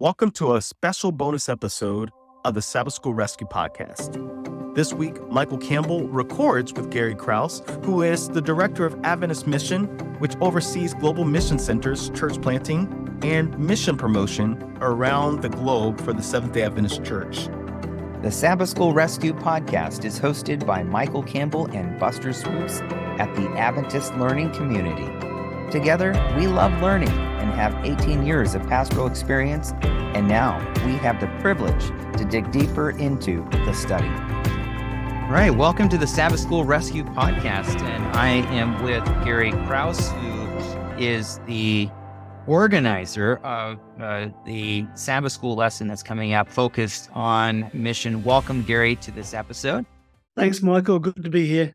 Welcome to a special bonus episode of the Sabbath School Rescue Podcast. This week, Michael Campbell records with Gary Krause, who is the director of Adventist Mission, which oversees global mission centers, church planting, and mission promotion around the globe for the Seventh day Adventist Church. The Sabbath School Rescue podcast is hosted by Michael Campbell and Buster Swoops at the Adventist Learning Community. Together, we love learning and have 18 years of pastoral experience, and now we have the privilege to dig deeper into the study. All right, welcome to the Sabbath School Rescue podcast, and I am with Gary Krause, who is the organizer of uh, the Sabbath School lesson that's coming up focused on mission. Welcome, Gary, to this episode. Thanks, Michael. Good to be here.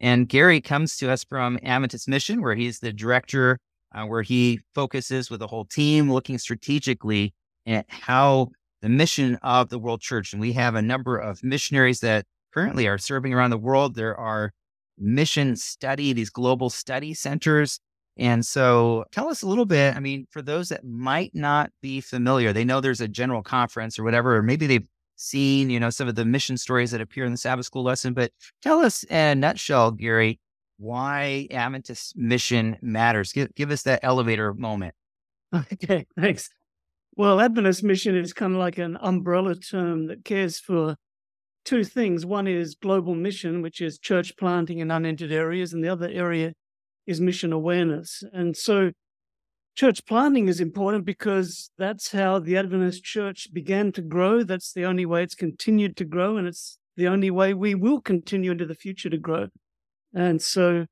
And Gary comes to us from Adventist Mission, where he's the director, uh, where he focuses with the whole team looking strategically at how the mission of the World Church. And we have a number of missionaries that currently are serving around the world. There are mission study, these global study centers and so tell us a little bit. I mean, for those that might not be familiar, they know there's a general conference or whatever, or maybe they've seen, you know, some of the mission stories that appear in the Sabbath school lesson. But tell us in a nutshell, Gary, why Adventist mission matters. Give, give us that elevator moment. Okay, thanks. Well, Adventist mission is kind of like an umbrella term that cares for two things. One is global mission, which is church planting in unentered areas, and the other area is mission awareness. And so church planting is important because that's how the Adventist church began to grow. That's the only way it's continued to grow, and it's the only way we will continue into the future to grow. And so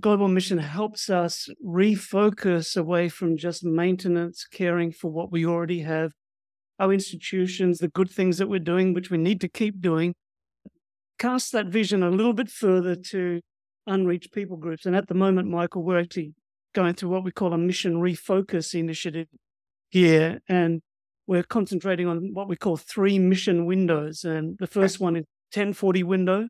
global mission helps us refocus away from just maintenance, caring for what we already have, our institutions, the good things that we're doing, which we need to keep doing. Cast that vision a little bit further to unreached people groups. And at the moment, Michael, we're actually going through what we call a mission refocus initiative here. And we're concentrating on what we call three mission windows. And the first one is 1040 window,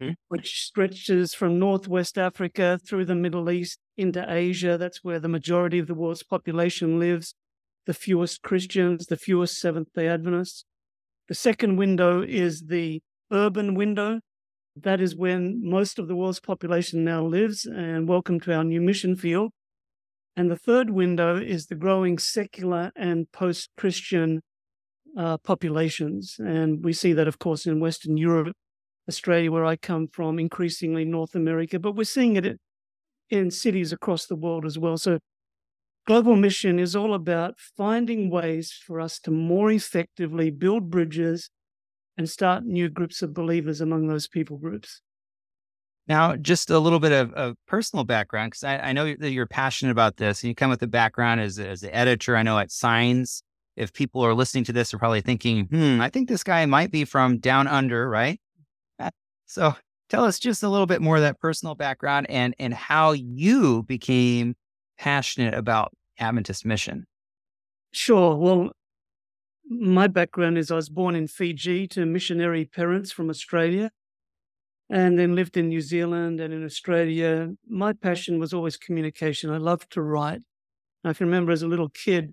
mm-hmm. which stretches from Northwest Africa through the Middle East into Asia. That's where the majority of the world's population lives, the fewest Christians, the fewest Seventh day Adventists. The second window is the urban window, that is when most of the world's population now lives, and welcome to our new mission field. And the third window is the growing secular and post Christian uh, populations. And we see that, of course, in Western Europe, Australia, where I come from, increasingly North America, but we're seeing it in cities across the world as well. So, global mission is all about finding ways for us to more effectively build bridges and start new groups of believers among those people groups. Now, just a little bit of, of personal background, because I, I, know that you're passionate about this and you come with a background as, as an editor. I know at Signs, if people are listening to this, are probably thinking, hmm, I think this guy might be from down under, right? So tell us just a little bit more of that personal background and, and how you became passionate about Adventist mission. Sure. Well, my background is I was born in Fiji to missionary parents from Australia and then lived in New Zealand and in Australia. My passion was always communication. I loved to write. I can remember as a little kid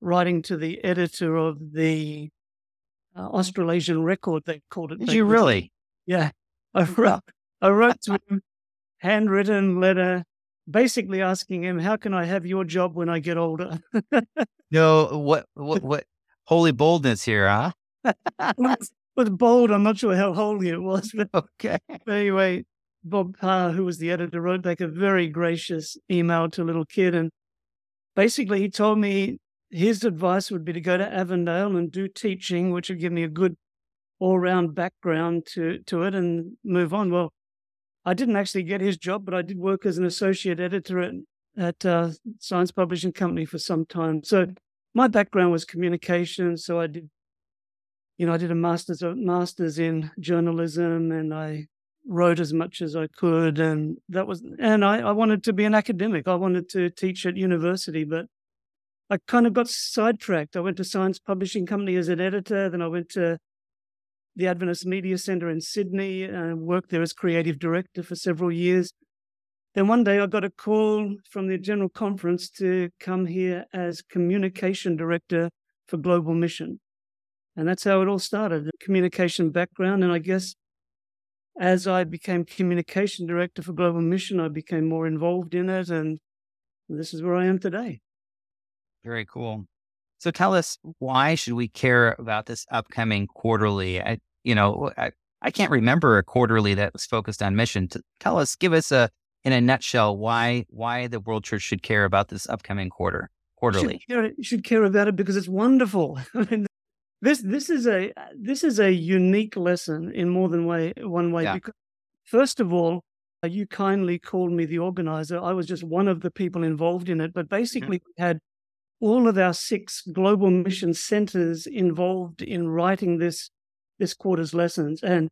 writing to the editor of the uh, Australasian Record, they called it. Did you really? Yeah. I wrote, I wrote to him handwritten letter basically asking him, how can I have your job when I get older? no, what, what, what, holy boldness here, huh? with bold, I'm not sure how holy it was, but okay. But anyway, Bob Parr, who was the editor, wrote back a very gracious email to a little kid, and basically he told me his advice would be to go to Avondale and do teaching, which would give me a good all-round background to to it, and move on. Well, I didn't actually get his job, but I did work as an associate editor at at uh, Signs Publishing Company for some time. So my background was communication, so I did, you know, I did a master's master's in journalism, and I wrote as much as I could, and that was, and I, I wanted to be an academic. I wanted to teach at university, but I kind of got sidetracked. I went to Signs Publishing Company as an editor, then I went to the Adventist Media Centre in Sydney and worked there as creative director for several years. Then one day I got a call from the General Conference to come here as communication director for Global Mission. And that's how it all started the communication background. And I guess as I became communication director for Global Mission, I became more involved in it. And this is where I am today. Very cool. So tell us, why should we care about this upcoming quarterly? I, you know, I, I can't remember a quarterly that was focused on mission. Tell us, give us a in a nutshell why why the World Church should care about this upcoming quarter quarterly. You should care, should care about it because it's wonderful. I mean, this this is a this is a unique lesson in more than way one way. Yeah. Because first of all, uh, you kindly called me the organizer. I was just one of the people involved in it, but basically we had all of our six global mission centers involved in writing this this quarter's lessons. And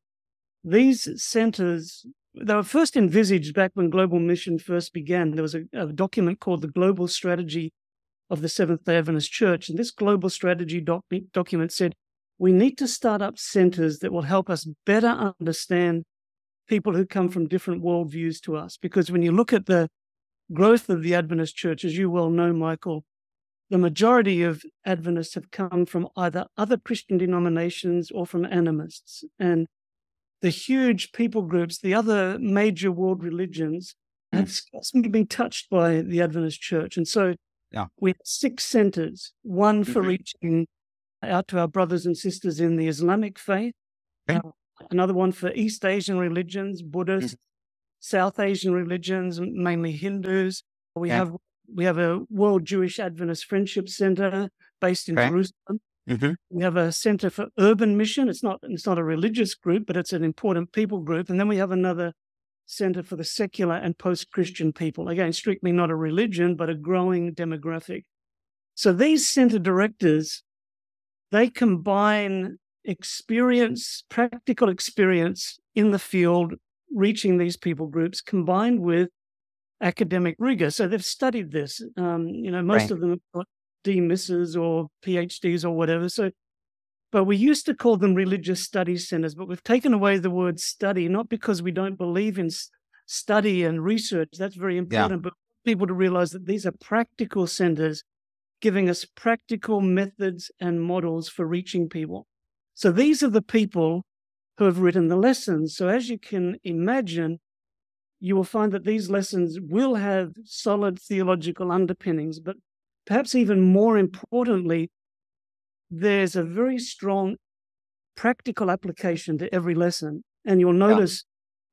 these centers, they were first envisaged back when Global Mission first began. There was a, a document called the Global Strategy of the Seventh day Adventist Church. And this global strategy doc- document said we need to start up centers that will help us better understand people who come from different worldviews to us. Because when you look at the growth of the Adventist Church, as you well know, Michael, the majority of Adventists have come from either other Christian denominations or from animists. And the huge people groups, the other major world religions, have mm. been touched by the Adventist Church. And so yeah. we have six centers, one for mm-hmm. reaching out to our brothers and sisters in the Islamic faith, okay. uh, another one for East Asian religions, Buddhist, mm-hmm. South Asian religions, mainly Hindus. We have we have a World Jewish Adventist Friendship Center based in okay. Jerusalem. Mm-hmm. We have a center for urban mission. It's not it's not a religious group, but it's an important people group. And then we have another center for the secular and post-Christian people. Again, strictly not a religion, but a growing demographic. So these center directors, they combine experience, practical experience in the field, reaching these people groups, combined with academic rigor. So they've studied this. Um, you know, most right. of them have got DMins or PhDs or whatever. So, but we used to call them religious studies centers, but we've taken away the word study, not because we don't believe in study and research. That's very important, yeah. but people to realize that these are practical centers giving us practical methods and models for reaching people. So these are the people who have written the lessons. So as you can imagine, you will find that these lessons will have solid theological underpinnings, but perhaps even more importantly, there's a very strong practical application to every lesson. And you'll notice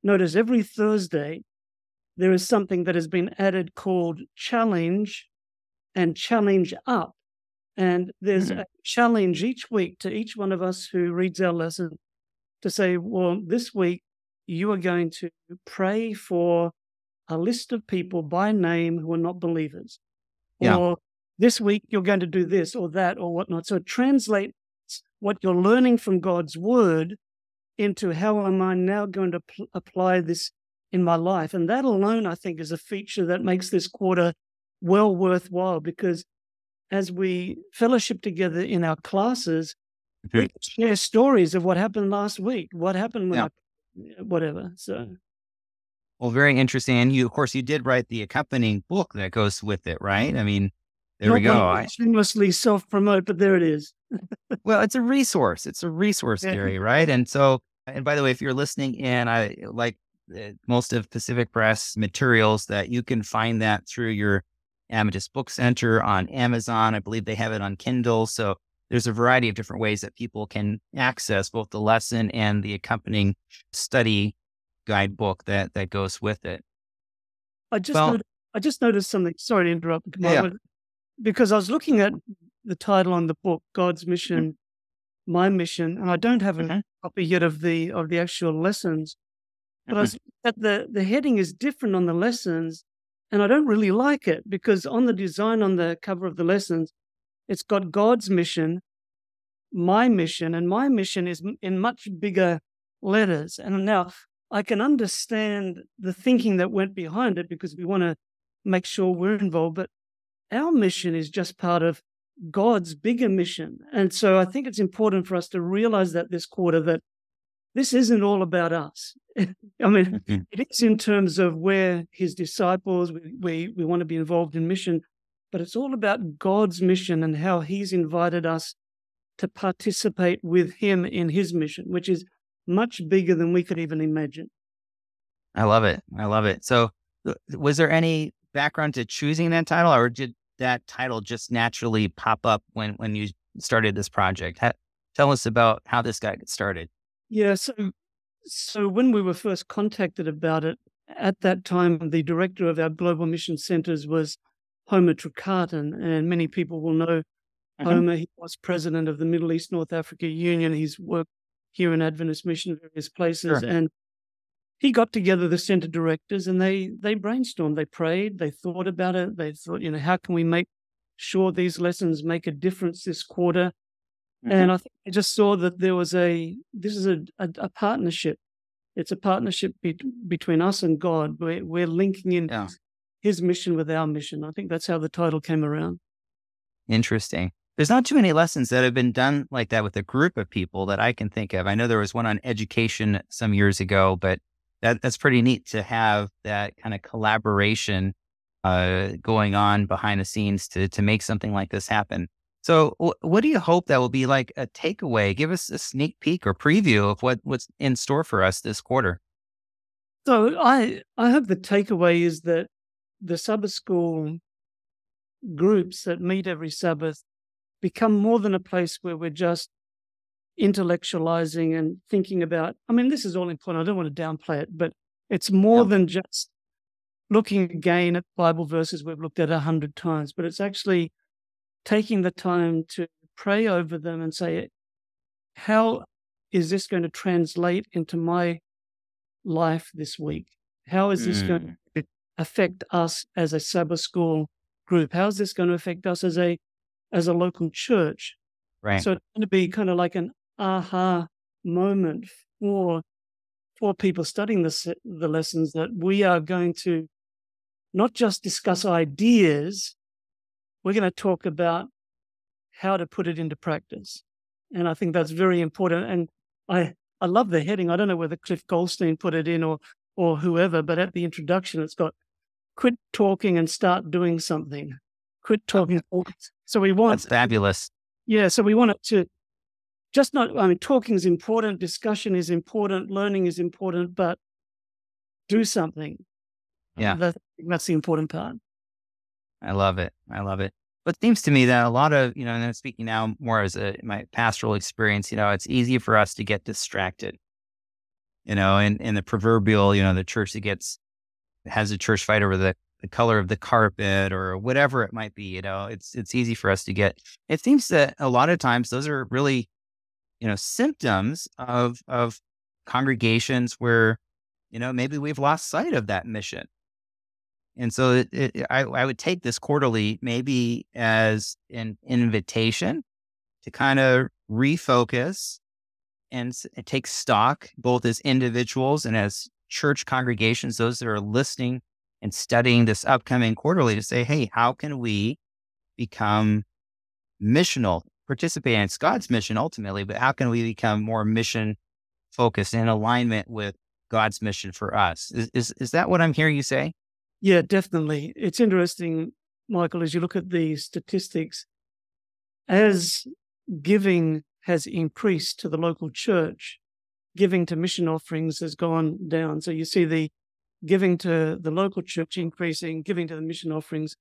yeah. notice every Thursday there is something that has been added called challenge and challenge up. And there's mm-hmm. a challenge each week to each one of us who reads our lesson to say, well, this week you are going to pray for a list of people by name who are not believers. Yeah. Or this week you're going to do this or that or whatnot. So translate what you're learning from God's word into how am I now going to pl- apply this in my life. And that alone, I think, is a feature that makes this quarter well worthwhile because as we fellowship together in our classes, mm-hmm. we share stories of what happened last week, what happened when yeah. I whatever. So, well, very interesting. And you, of course, you did write the accompanying book that goes with it, right? I mean, there Not we go. I shamelessly self promote, but there it is. well, it's a resource. It's a resource. Gary, right? And so, and by the way, if you're listening in, I like uh, most of Pacific Press materials that you can find that through your Adventist Book Center on Amazon. I believe they have it on Kindle. So there's a variety of different ways that people can access both the lesson and the accompanying study guidebook that that goes with it. I just well, noticed, I just noticed something. Sorry to interrupt, yeah. Because I was looking at the title on the book, God's mm-hmm. Mission, mm-hmm. My Mission, and I don't have a mm-hmm. copy yet of the of the actual lessons. But mm-hmm. I was that the the heading is different on the lessons, and I don't really like it because on the design on the cover of the lessons, it's got God's mission, my mission, and my mission is in much bigger letters. And now I can understand the thinking that went behind it because we want to make sure we're involved. But our mission is just part of God's bigger mission. And so I think it's important for us to realize that this quarter that this isn't all about us. I mean, Mhm. it is in terms of where his disciples, we, we, we want to be involved in mission, but it's all about God's mission and how he's invited us to participate with him in his mission, which is much bigger than we could even imagine. I love it. I love it. So, was there any background to choosing that title, or did that title just naturally pop up when when you started this project? Tell us about how this got started. Yeah, so so when we were first contacted about it, at that time the director of our global mission centers was Homer Trecartin, and many people will know Mhm. Homer. He was president of the Middle East North Africa Union. He's worked here in Adventist Mission in various places, Sure. and he got together the center directors and they they brainstormed, they prayed, they thought about it. They thought, you know, how can we make sure these lessons make a difference this quarter? And mm-hmm. I think I just saw that there was a this is a a, a partnership. It's a partnership be, between us and God. We're we're linking in Yeah. His mission with our mission. I think that's how the title came around. Interesting. There's not too many lessons that have been done like that with a group of people that I can think of. I know there was one on education some years ago, but that, that's pretty neat to have that kind of collaboration uh, going on behind the scenes to to make something like this happen. So, wh- what do you hope that will be like a takeaway? Give us a sneak peek or preview of what, what's in store for us this quarter. So I I hope the takeaway is that the Sabbath school groups that meet every Sabbath become more than a place where we're just intellectualizing and thinking about. I mean, this is all important. I don't want to downplay it, but it's more Yeah. than just looking again at Bible verses we've looked at a hundred times, but it's actually taking the time to pray over them and say, how is this going to translate into my life this week? How is this going to mm. affect us as a Sabbath school group? How is this going to affect us as a as a local church? Right. So it's going to be kind of like an aha moment for for people studying the the lessons that we are going to not just discuss ideas, we're going to talk about how to put it into practice, and I think that's very important. And I I love the heading. I don't know whether Cliff Goldstein put it in or or whoever, but at the introduction, it's got "Quit talking and start doing something." Quit talking. So we want That's fabulous. yeah, so we want it to just not, I mean, talking is important, discussion is important, learning is important, but do something. Yeah. That, that's the important part. I love it. I love it. But it seems to me that a lot of, you know, and I'm speaking now more as a my pastoral experience, you know, it's easy for us to get distracted. You know, and, and the proverbial, you know, the church that gets has a church fight over the, the color of the carpet or whatever it might be, you know, it's it's easy for us to get. It seems that a lot of times those are really, you know, symptoms of of congregations where, you know, maybe we've lost sight of that mission. And so it, it, I, I would take this quarterly maybe as an invitation to kind of refocus and, and take stock, both as individuals and as church congregations, those that are listening and studying this upcoming quarterly to say, hey, how can we become missional, participate in God's mission ultimately, but how can we become more mission focused in alignment with God's mission for us? Is, is, is that what I'm hearing you say? Yeah, definitely. It's interesting, Michael, as you look at the statistics, as giving has increased to the local church, giving to mission offerings has gone down. So you see the giving to the local church increasing, giving to the mission offerings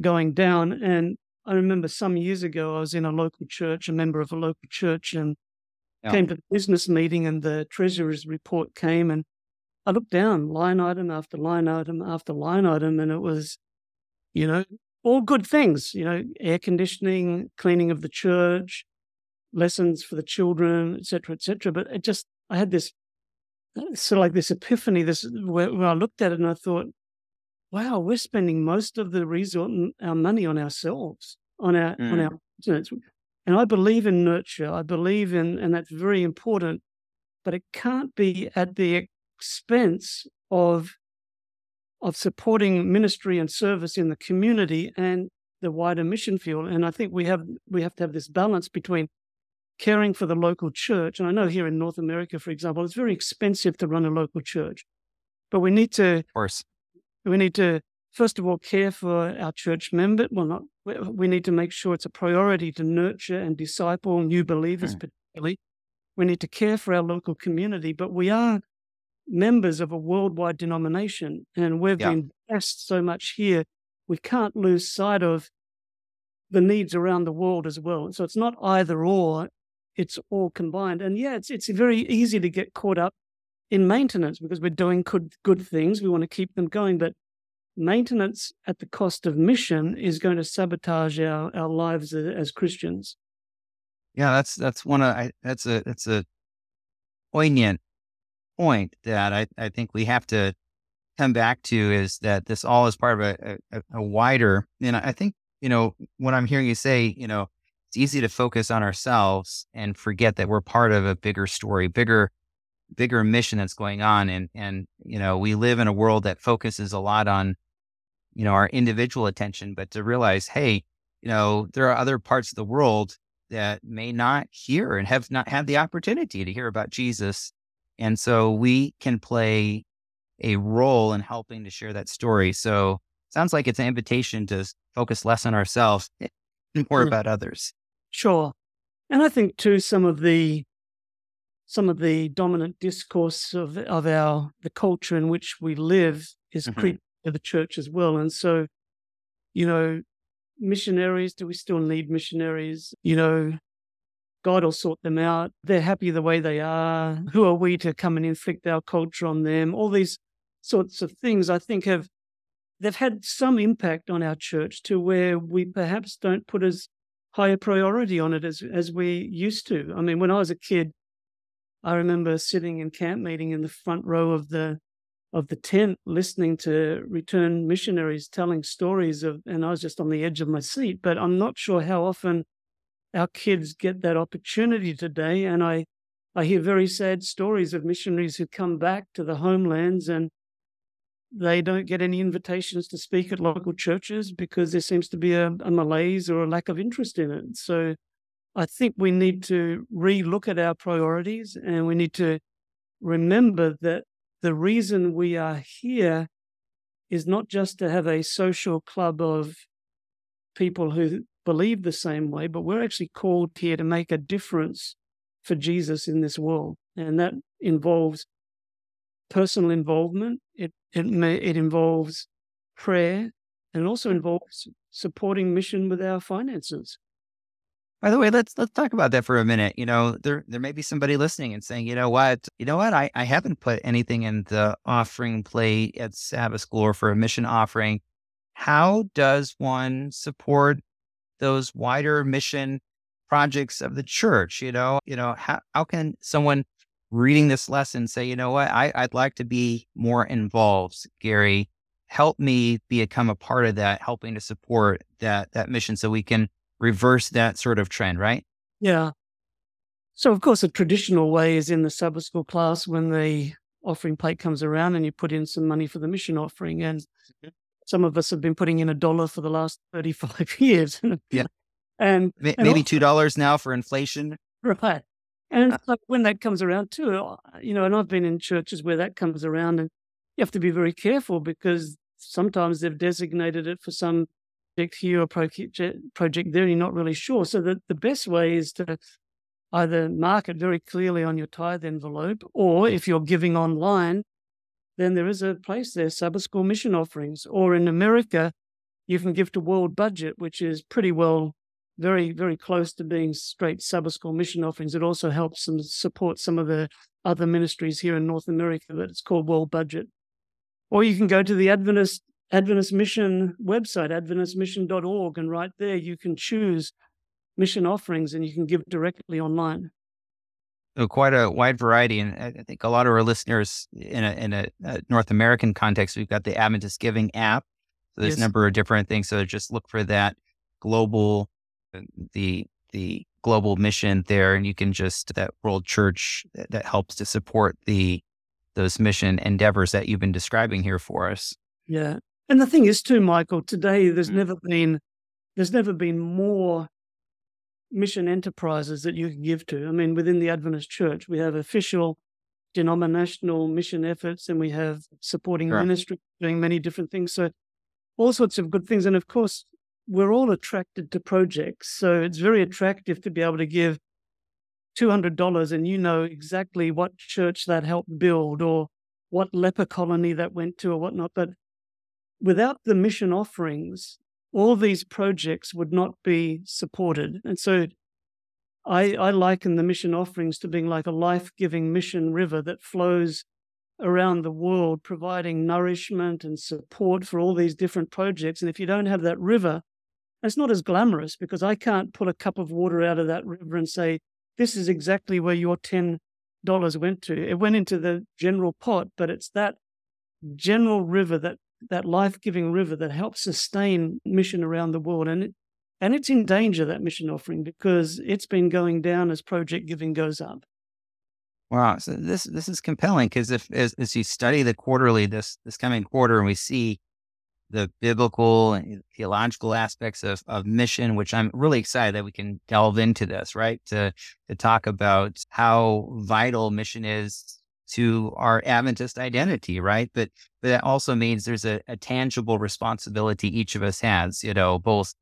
going down. And I remember some years ago, I was in a local church, a member of a local church, and Yeah. came to the business meeting, and the treasurer's report came, and I looked down line item after line item after line item, and it was, you know, all good things, you know, air conditioning, cleaning of the church, lessons for the children, et cetera, et cetera. But it just, I had this uh, sort of like this epiphany, this where, where I looked at it and I thought, wow, we're spending most of the resort our money on ourselves, on our on Mm. our business. And I believe in nurture. I believe in, and that's very important, but it can't be at the expense of of supporting ministry and service in the community and the wider mission field. And I think we have we have to have this balance between caring for the local church. And I know here in North America, for example, it's very expensive to run a local church. But we need to, of course, we need to first of all care for our church members. Well, not we need to make sure it's a priority to nurture and disciple new believers, mm. particularly. We need to care for our local community, but we are members of a worldwide denomination, and we've yeah. been blessed so much here. We can't lose sight of the needs around the world as well. So it's not either or; it's all combined. And yeah, it's it's very easy to get caught up in maintenance because we're doing good good things. We want to keep them going, but maintenance at the cost of mission is going to sabotage our, our lives as, Christians. Yeah, that's that's one of I, that's a that's a poignant point that I, I think we have to come back to is that this all is part of a, a, a wider and I think you know what I'm hearing you say you know it's easy to focus on ourselves and forget that we're part of a bigger story bigger bigger mission that's going on and and you know we live in a world that focuses a lot on you know our individual attention but to realize hey you know there are other parts of the world that may not hear and have not had the opportunity to hear about Jesus and so we can play a role in helping to share that story. So sounds like it's an invitation to focus less on ourselves and more about others. Sure. And i think too some of the some of the dominant discourse of of our the culture in which we live is mm-hmm. creeping to the church as well. And so, you know, missionaries, do we still need missionaries? You know, God will sort them out. They're happy the way they are. Who are we to come and inflict our culture on them? All these sorts of things I think have they've had some impact on our church to where we perhaps don't put as high a priority on it as as we used to. I mean, when I was a kid, I remember sitting in camp meeting in the front row of the of the tent listening to returned missionaries telling stories of and I was just on the edge of my seat but I'm not sure how often our kids get that opportunity today and I I hear very sad stories of missionaries who come back to the homelands and they don't get any invitations to speak at local churches because there seems to be a, a malaise or a lack of interest in it. So I think we need to re-look at our priorities and we need to remember that the reason we are here is not just to have a social club of people who believe the same way, but we're actually called here to make a difference for Jesus in this world. And that involves personal involvement, it, it, may, it involves prayer, and it also involves supporting mission with our finances. By the way, let's let's talk about that for a minute. You know, there there may be somebody listening and saying, you know what, you know what, I, I haven't put anything in the offering plate at Sabbath School or for a mission offering. How does one support those wider mission projects of the church? You know, you know, how how can someone reading this lesson say, you know what, I, I'd like to be more involved, Gary. Help me become a part of that, helping to support that that mission so we can reverse that sort of trend, right? Yeah. So, of course, a traditional way is in the Sabbath school class when the offering plate comes around and you put in some money for the mission offering. And mm-hmm. some of us have been putting in a dollar for the last 35 years. yeah. And, and maybe $2 now for inflation. Right. And uh, like when that comes around too, uh, you know, and I've been in churches where that comes around and you have to be very careful because sometimes they've designated it for some project here or project, project there, you're not really sure. So the, the best way is to either mark it very clearly on your tithe envelope, or if you're giving online, then there is a place there, Sabbath School mission offerings. Or in America, you can give to World Budget, which is pretty well very, very close to being straight Sabbath School mission offerings. It also helps and support some of the other ministries here in North America, but it's called World Budget. Or you can go to the Adventist Adventist Mission website, adventistmission.org, and right there you can choose mission offerings and you can give directly online. So quite a wide variety, and I think a lot of our listeners in a, in a, a North American context, we've got the Adventist Giving app. So there's yes. a number of different things. So just look for that global, uh, the the global mission there, and you can just that World Church that, that helps to support the those mission endeavors that you've been describing here for us. Yeah, and the thing is, too, Michael, today there's mm. never been there's never been more mission enterprises that you can give to. I mean, within the Adventist Church, we have official denominational mission efforts and we have supporting ministry, doing many different things. So, all sorts of good things. And of course, we're all attracted to projects. So, it's very attractive to be able to give $200 and you know exactly what church that helped build or what leper colony that went to or whatnot. But without the mission offerings, all these projects would not be supported. And so I, I liken the mission offerings to being like a life giving mission river that flows around the world, providing nourishment and support for all these different projects. And if you don't have that river, it's not as glamorous because I can't pull a cup of water out of that river and say, this is exactly where your $10 went to. It went into the general pot, but it's that general river, that, that life giving river that helps sustain mission around the world. And, it, and it's in danger, that mission offering, because it's been going down as project giving goes up. Wow, so this this is compelling because if as, as you study the quarterly this this coming quarter and we see the biblical and theological aspects of, of mission, which I'm really excited that we can delve into this, right? To to talk about how vital mission is to our Adventist identity, right? But but that also means there's a, a tangible responsibility each of us has, you know, both,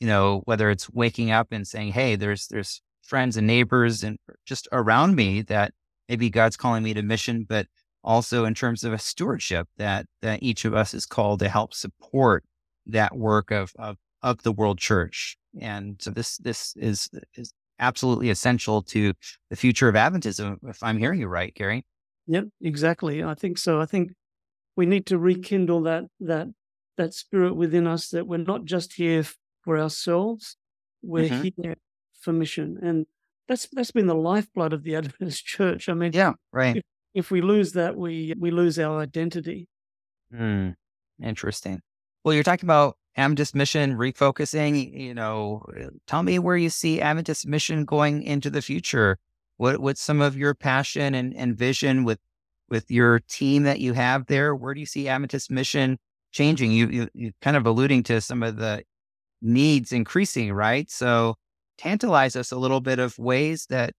you know, whether it's waking up and saying, Hey, there's there's friends and neighbors and just around me that maybe God's calling me to mission, but also in terms of a stewardship that that each of us is called to help support that work of of, of the world church. And so this this is is absolutely essential to the future of Adventism, if I'm hearing you right, Gary. Yep, exactly. I think so. I think we need to rekindle that that that spirit within us that we're not just here for ourselves, we're mm-hmm. here for mission. And that's that's been the lifeblood of the Adventist church. I mean, yeah, right. If, if we lose that, we we lose our identity. Mm, interesting. Well, you're talking about Adventist mission refocusing. You know, eh, tell me where you see Adventist mission going into the future. What what's some of your passion and, and vision with with your team that you have there? Where do you see Adventist mission changing? You you you kind of alluding to some of the needs increasing, right? So tantalize us a little bit of ways that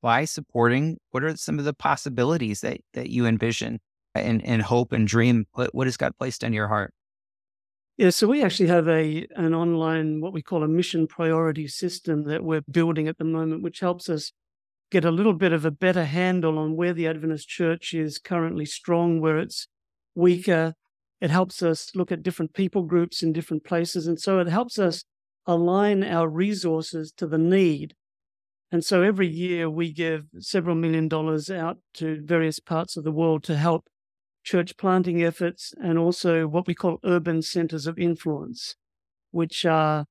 by supporting what are some of the possibilities that that you envision and, and hope and dream what, what has god placed on your heart yeah so we actually have a an online what we call a mission priority system that we're building at the moment which helps us get a little bit of a better handle on where the adventist church is currently strong where it's weaker. It helps us look at different people groups in different places and so it helps us align our resources to the need. And so every year we give several million dollars out to various parts of the world to help church planting efforts and also what we call urban centers of influence, which are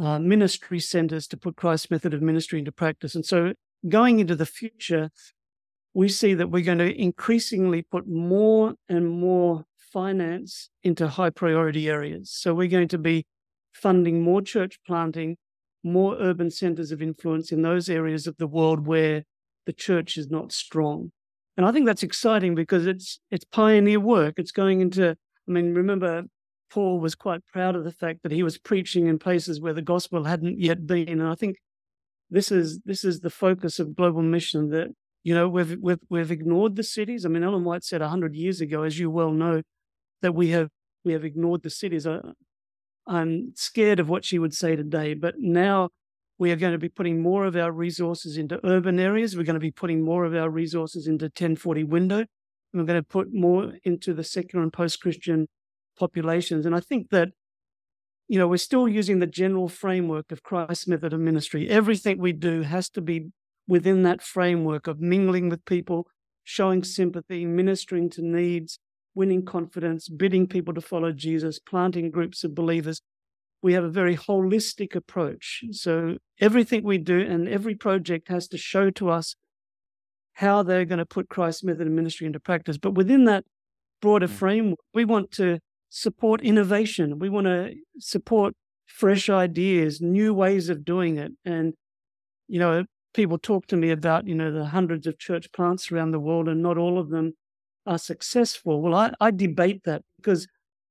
uh, ministry centers to put Christ's method of ministry into practice. And so going into the future, we see that we're going to increasingly put more and more finance into high priority areas. So we're going to be funding more church planting more urban centers of influence in those areas of the world where the church is not strong. And I think that's exciting because it's it's pioneer work. It's going into I mean, remember Paul was quite proud of the fact that he was preaching in places where the gospel hadn't yet been. And I think this is this is the focus of global mission that you know we've we've we've ignored the cities. I mean, Ellen White said hundred years ago, as you well know, that we have we have ignored the cities. I, I'm scared of what she would say today, but now we are going to be putting more of our resources into urban areas. We're going to be putting more of our resources into 1040 window. And we're going to put more into the secular and post Christian populations. And I think that, you know, we're still using the general framework of Christ's method of ministry. Everything we do has to be within that framework of mingling with people, showing sympathy, ministering to needs, winning confidence, bidding people to follow Jesus, planting groups of believers. We have a very holistic approach. So everything we do and every project has to show to us how they're going to put Christ's method of ministry into practice. But within that broader mm. framework, we want to support innovation. We want to support fresh ideas, new ways of doing it. And, you know, people talk to me about, you know, the hundreds of church plants around the world, and not all of them are successful. Well, I, I debate that because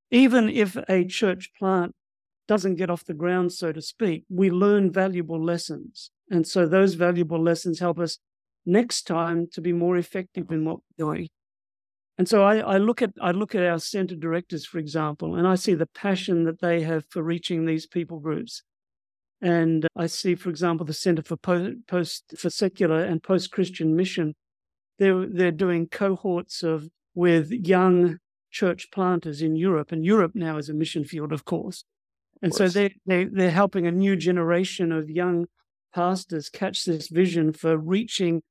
even if a church plant doesn't get off the ground, so to speak, we learn valuable lessons. And so those valuable lessons help us next time to be more effective in what we're doing. And so I, I, look at I look at our center directors, for example, and I see the passion that they have for reaching these people groups. And I see, for example, the Center for Post for Secular and Post Christian Mission. They're they're doing cohorts of with young church planters in Europe, and Europe now is a mission field, of course. And so they they they're helping a new generation of young pastors catch this vision for reaching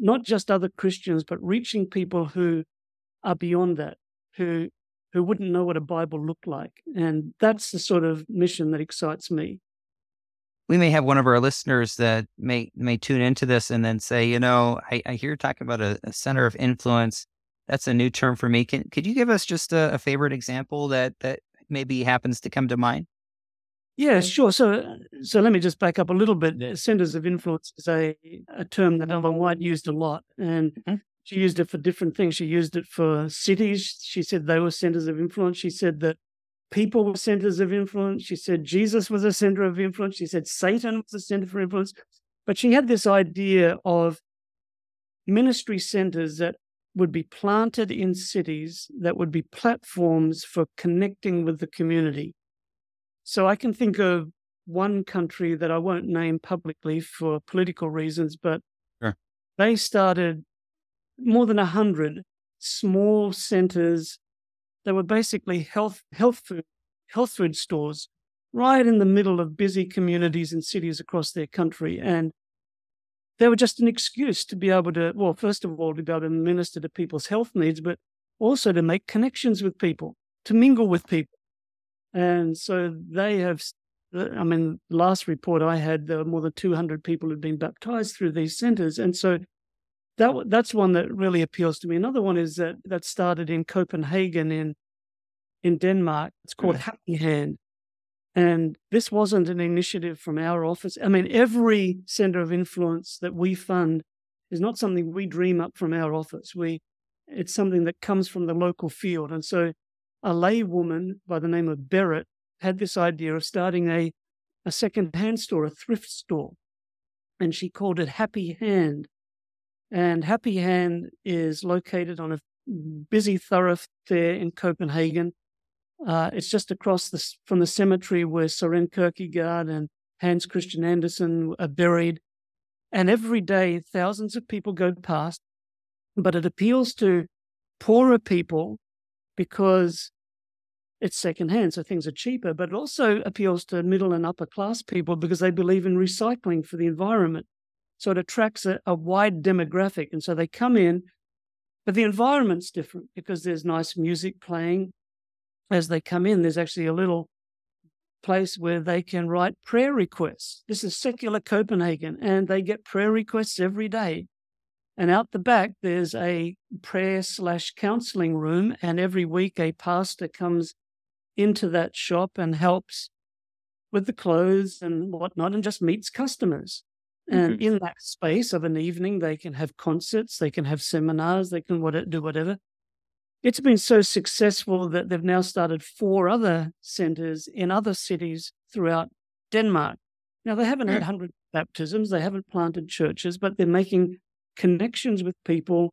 not just other Christians, but reaching people who are beyond that, who who wouldn't know what a Bible looked like. And that's the sort of mission that excites me. We may have one of our listeners that may may tune into this and then say, you know, I, I hear talking about a, a, center of influence. That's a new term for me. Can could you give us just a, a favorite example that that maybe happens to come to mind? Yeah, sure. So, so let me just back up a little bit. Centers of influence is a, a term that Ellen White used a lot, and mm-hmm. she used it for different things. She used it for cities. She said they were centers of influence. She said that people were centers of influence. She said Jesus was a center of influence. She said Satan was a center for influence. But she had this idea of ministry centers that would be planted in cities that would be platforms for connecting with the community. So I can think of one country that I won't name publicly for political reasons, but sure. they started more than a hundred small centers that were basically health health food health food stores right in the middle of busy communities and cities across their country. And they were just an excuse to be able to, well, first of all, to be able to minister to people's health needs, but also to make connections with people, to mingle with people. And so they have, I mean, last report I had, there were more than 200 people who'd been baptized through these centers. And so that that's one that really appeals to me. Another one is that that started in Copenhagen in in Denmark. It's called mm. Happy Hand. And this wasn't an initiative from our office. I mean, every center of influence that we fund is not something we dream up from our office. We it's something that comes from the local field. And so a lay woman by the name of Berit had this idea of starting a, a second-hand store, a thrift store. And she called it Happy Hand. And Happy Hand is located on a busy thoroughfare in Copenhagen. Uh, it's just across the, from the cemetery where Soren Kierkegaard and Hans Christian Andersen are buried. And every day, thousands of people go past, but it appeals to poorer people because it's secondhand, so things are cheaper, but it also appeals to middle and upper class people because they believe in recycling for the environment. So it attracts a, a wide demographic. And so they come in, but the environment's different because there's nice music playing. As they come in, there's actually a little place where they can write prayer requests. This is secular Copenhagen, and they get prayer requests every day. And out the back, there's a prayer slash counseling room. And every week, a pastor comes into that shop and helps with the clothes and whatnot and just meets customers. And mm-hmm. in that space of an evening, they can have concerts, they can have seminars, they can what, do whatever. It's been so successful that they've now started four other centers in other cities throughout Denmark. Now, they haven't had 100 baptisms, they haven't planted churches, but they're making connections with people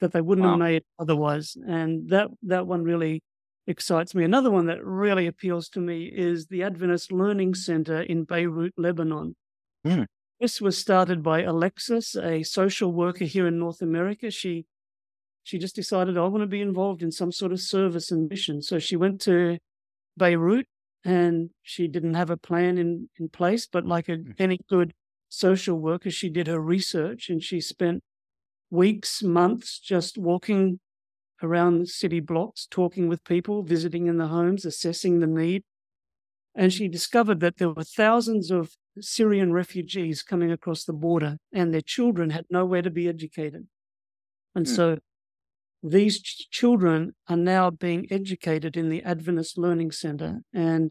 that they wouldn't wow. have made otherwise. And that, that one really excites me. Another one that really appeals to me is the Adventist Learning Center in Beirut, Lebanon. Mm. This was started by Alexis, a social worker here in North America. She she just decided I want to be involved in some sort of service and mission. So she went to Beirut and she didn't have a plan in, in place, but like a, hmm. any good social worker, she did her research and she spent weeks, months just walking around the city blocks, talking with people, visiting in the homes, assessing the need. And she discovered that there were thousands of Syrian refugees coming across the border, and their children had nowhere to be educated. And mm. so these ch- children are now being educated in the Adventist Learning Center. And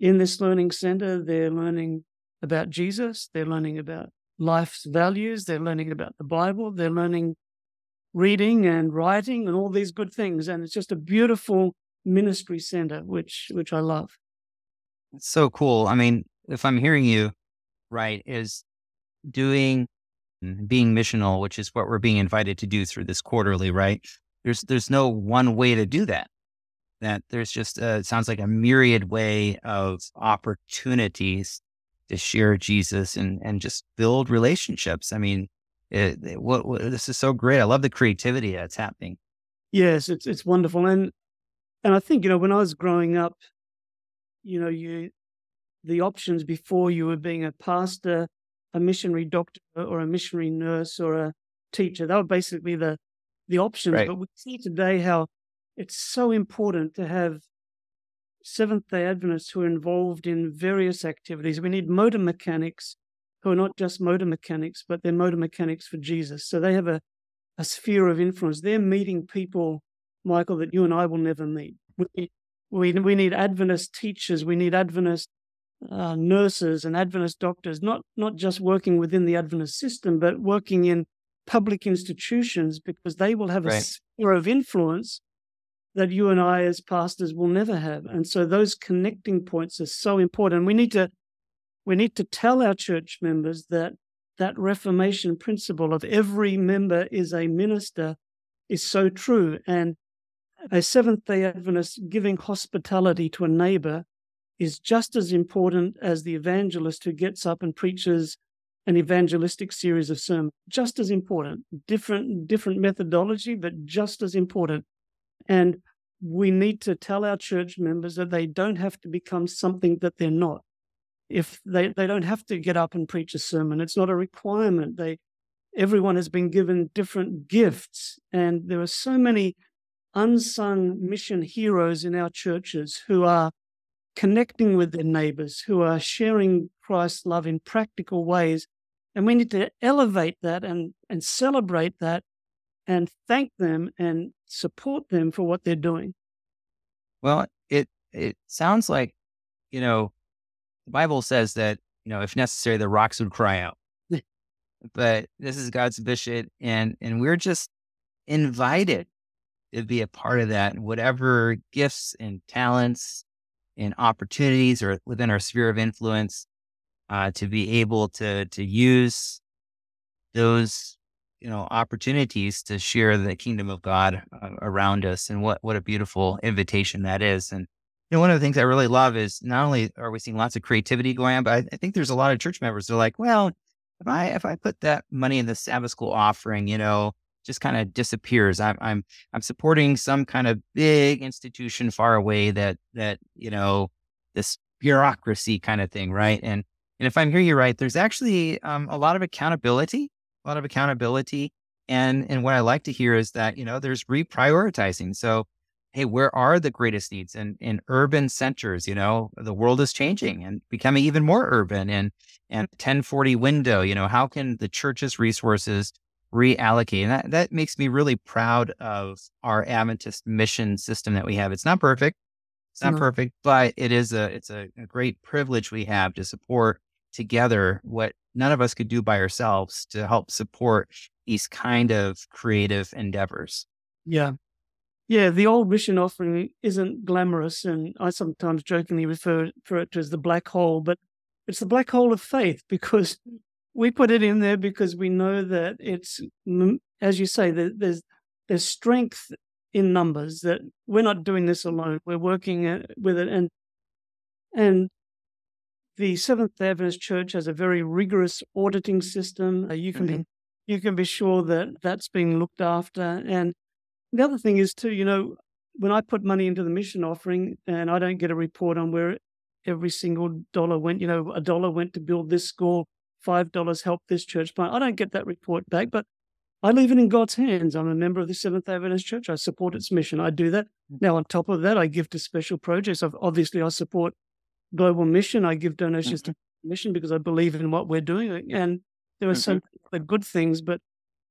in this learning center, they're learning about Jesus, they're learning about life's values, they're learning about the Bible, they're learning reading and writing and all these good things. And it's just a beautiful ministry center, which which I love. It's so cool. I mean, if I'm hearing you right, is doing being missional, which is what we're being invited to do through this quarterly, right? There's there's no one way to do that. That there's just uh, it sounds like a myriad way of opportunities to share Jesus and and just build relationships. I mean, it, it, what, what, this is so great. I love the creativity that's happening. Yes, it's it's wonderful, and and I think you know when I was growing up, you know, you the options before you were being a pastor, a missionary doctor, or a missionary nurse, or a teacher. That were basically the the options. Right. But we see today how it's so important to have Seventh day Adventists who are involved in various activities. We need motor mechanics who are not just motor mechanics, but they're motor mechanics for Jesus. So they have a, a sphere of influence. They're meeting people, Michael, that you and I will never meet. We, we, we need Adventist teachers, we need Adventist uh, nurses and Adventist doctors, not, not just working within the Adventist system, but working in public institutions because they will have a Right. sphere of influence that you and I as pastors will never have. And so those connecting points are so important. We need to we need to tell our church members that that reformation principle of every member is a minister is so true and a Seventh day Adventist giving hospitality to a neighbor is just as important as the evangelist who gets up and preaches an evangelistic series of sermons. Just as important. Different different methodology, but just as important. And we need to tell our church members that they don't have to become something that they're not. If they, they don't have to get up and preach a sermon, it's not a requirement. They everyone has been given different gifts, and there are so many unsung mission heroes in our churches who are connecting with their neighbors, who are sharing Christ's love in practical ways. And we need to elevate that and, and celebrate that and thank them and support them for what they're doing. Well, it it sounds like, you know, the Bible says that, you know, if necessary, the rocks would cry out. but this is God's vision and and we're just invited to be a part of that. Whatever gifts and talents and opportunities or within our sphere of influence, uh, to be able to to use those you know opportunities to share the kingdom of God uh, around us, and what what a beautiful invitation that is. And you know, one of the things I really love is not only are we seeing lots of creativity going on, but I, I think there's a lot of church members that are like, well, if I if I put that money in the Sabbath school offering, you know, just kind of disappears. I'm I'm I'm supporting some kind of big institution far away that that you know this bureaucracy kind of thing, right? And and if I'm hearing you right, there's actually um, a lot of accountability, a lot of accountability, and and what I like to hear is that you know there's reprioritizing. So hey, where are the greatest needs And in urban centers? You know, the world is changing and becoming even more urban, and and 1040 window. You know, how can the church's resources reallocate. And that, that makes me really proud of our Adventist mission system that we have. It's not perfect. It's not No. perfect, but it is a it's a, a great privilege we have to support together what none of us could do by ourselves to help support these kind of creative endeavors. Yeah. Yeah, the old mission offering isn't glamorous, and I sometimes jokingly refer, refer it to as the black hole, but it's the black hole of faith because we put it in there because we know that it's, as you say, there, there's there's strength in numbers. That we're not doing this alone. We're working uh, with it, and and the Seventh Day Adventist Church has a very rigorous auditing system. Uh, you can be you can be sure that that's being looked after, and the other thing is too, you know, when I put money into the mission offering and I don't get a report on where every single dollar went, you know, a dollar went to build this school, five dollars helped this church plant. I don't get that report back, but I leave it in God's hands. I'm a member of the Seventh Adventist Church. I support its mission. I do that. Mm. Now, on top of that, I give to special projects. I've, obviously, I support global mission. I give donations to mm-hmm. mission because I believe in what we're doing. And there are some mm-hmm. other good things, but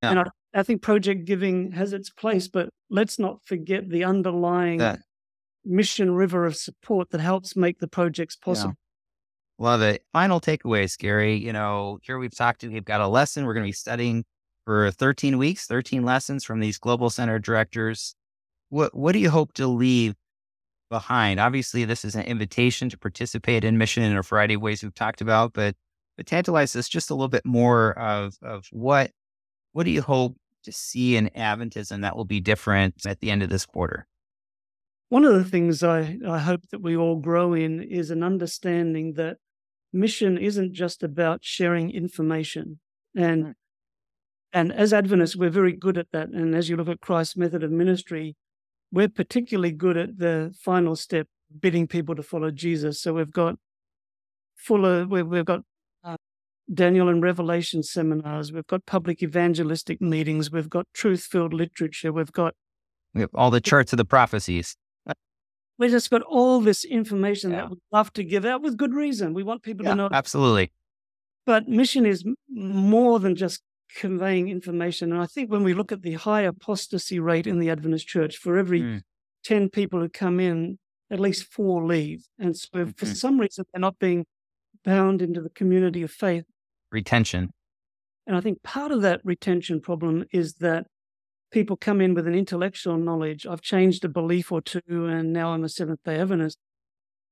Yeah. and I, I think project giving has its place, but let's not forget the underlying That mission river of support that helps make the projects possible. Love it. Final takeaways, Gary. You know, here we've talked, we've got a lesson. We're going to be studying for 13 weeks, 13 lessons from these global center directors. What what do you hope to leave behind? Obviously, this is an invitation to participate in mission in a variety of ways we've talked about, but but tantalize us just a little bit more of of what what do you hope to see in Adventism that will be different at the end of this quarter? One of the things I, I hope that we all grow in is an understanding that mission isn't just about sharing information. And mm. and as Adventists, we're very good at that. And as you look at Christ's method of ministry, we're particularly good at the final step, bidding people to follow Jesus. So we've got fuller, we've, got uh, Daniel and Revelation seminars, we've got public evangelistic meetings, we've got truth filled literature, we've got we have all the charts of the prophecies we just got all this information yeah. that we love to give out with good reason. We want people yeah, to know. Absolutely. But mission is more than just conveying information. And I think when we look at the high apostasy rate in the Adventist church, for every mm. 10 people who come in, at least four leave. And so mm-hmm. for some reason they're not being bound into the community of faith. Retention. And I think part of that retention problem is that people come in with an intellectual knowledge. I've changed a belief or two, and now I'm a Seventh day Adventist.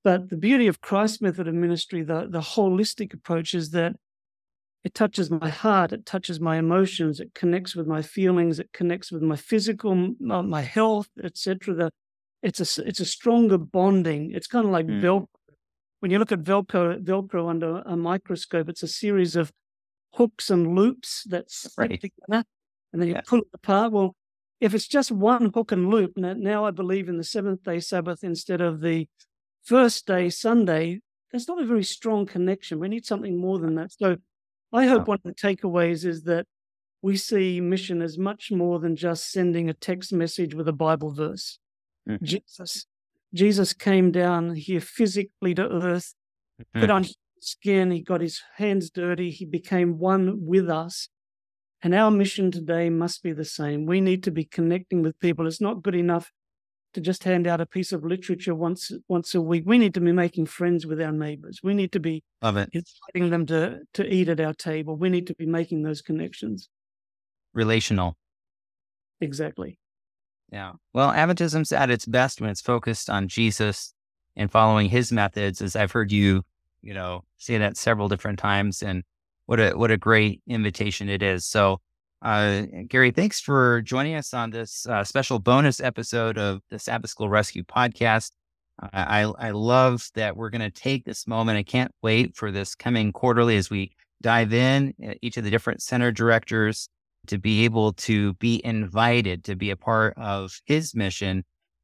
But the beauty of Christ's method of ministry, the, the holistic approach, is that it touches my heart, it touches my emotions, it connects with my feelings, it connects with my physical, my, my health, etc. It's a it's a stronger bonding. It's kind of like mm. Velcro. When you look at Velcro, Velcro under a microscope, it's a series of hooks and loops that stick right. together and then you yeah. pull it apart. Well, if it's just one hook and loop, now I believe in the seventh day Sabbath instead of the first day Sunday, there's not a very strong connection. We need something more than that. So I hope one of the takeaways is that we see mission as much more than just sending a text message with a Bible verse. Mm-hmm. Jesus, Jesus came down here physically to earth, mm-hmm. put on skin, he got his hands dirty, he became one with us. And our mission today must be the same. We need to be connecting with people. It's not good enough to just hand out a piece of literature once once a week. We need to be making friends with our neighbors. We need to be Love it. inviting them to to eat at our table. We need to be making those connections. Relational. Exactly. Yeah. Well, Adventism's at its best when it's focused on Jesus and following his methods, as I've heard you, you know, say that several different times. And what a what a great invitation it is. So, uh, Gary, thanks for joining us on this uh, special bonus episode of the Sabbath School Rescue podcast. I I love that we're going to take this moment. I can't wait for this coming quarterly as we dive in uh, each of the different center directors to be able to be invited to be a part of his mission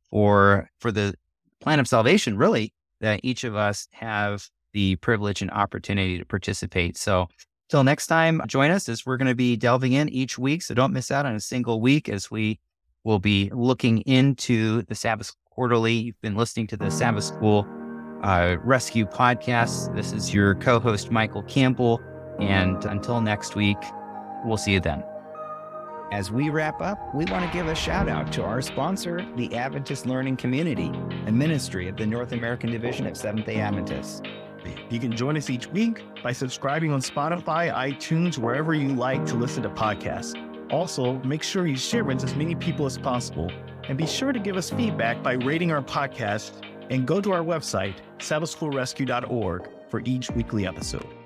for for the plan of salvation really that each of us have the privilege and opportunity to participate so Till next time, join us as we're going to be delving in each week. So don't miss out on a single week as we will be looking into the Sabbath Quarterly. You've been listening to the Sabbath School uh, Rescue podcast. This is your co host, Michael Campbell. And until next week, we'll see you then. As we wrap up, we want to give a shout out to our sponsor, the Adventist Learning Community, a ministry of the North American Division of Seventh day Adventists. You can join us each week by subscribing on Spotify, iTunes, wherever you like to listen to podcasts. Also, make sure you share with as many people as possible. And be sure to give us feedback by rating our podcast and go to our website, sabbathschoolrescue.org, for each weekly episode.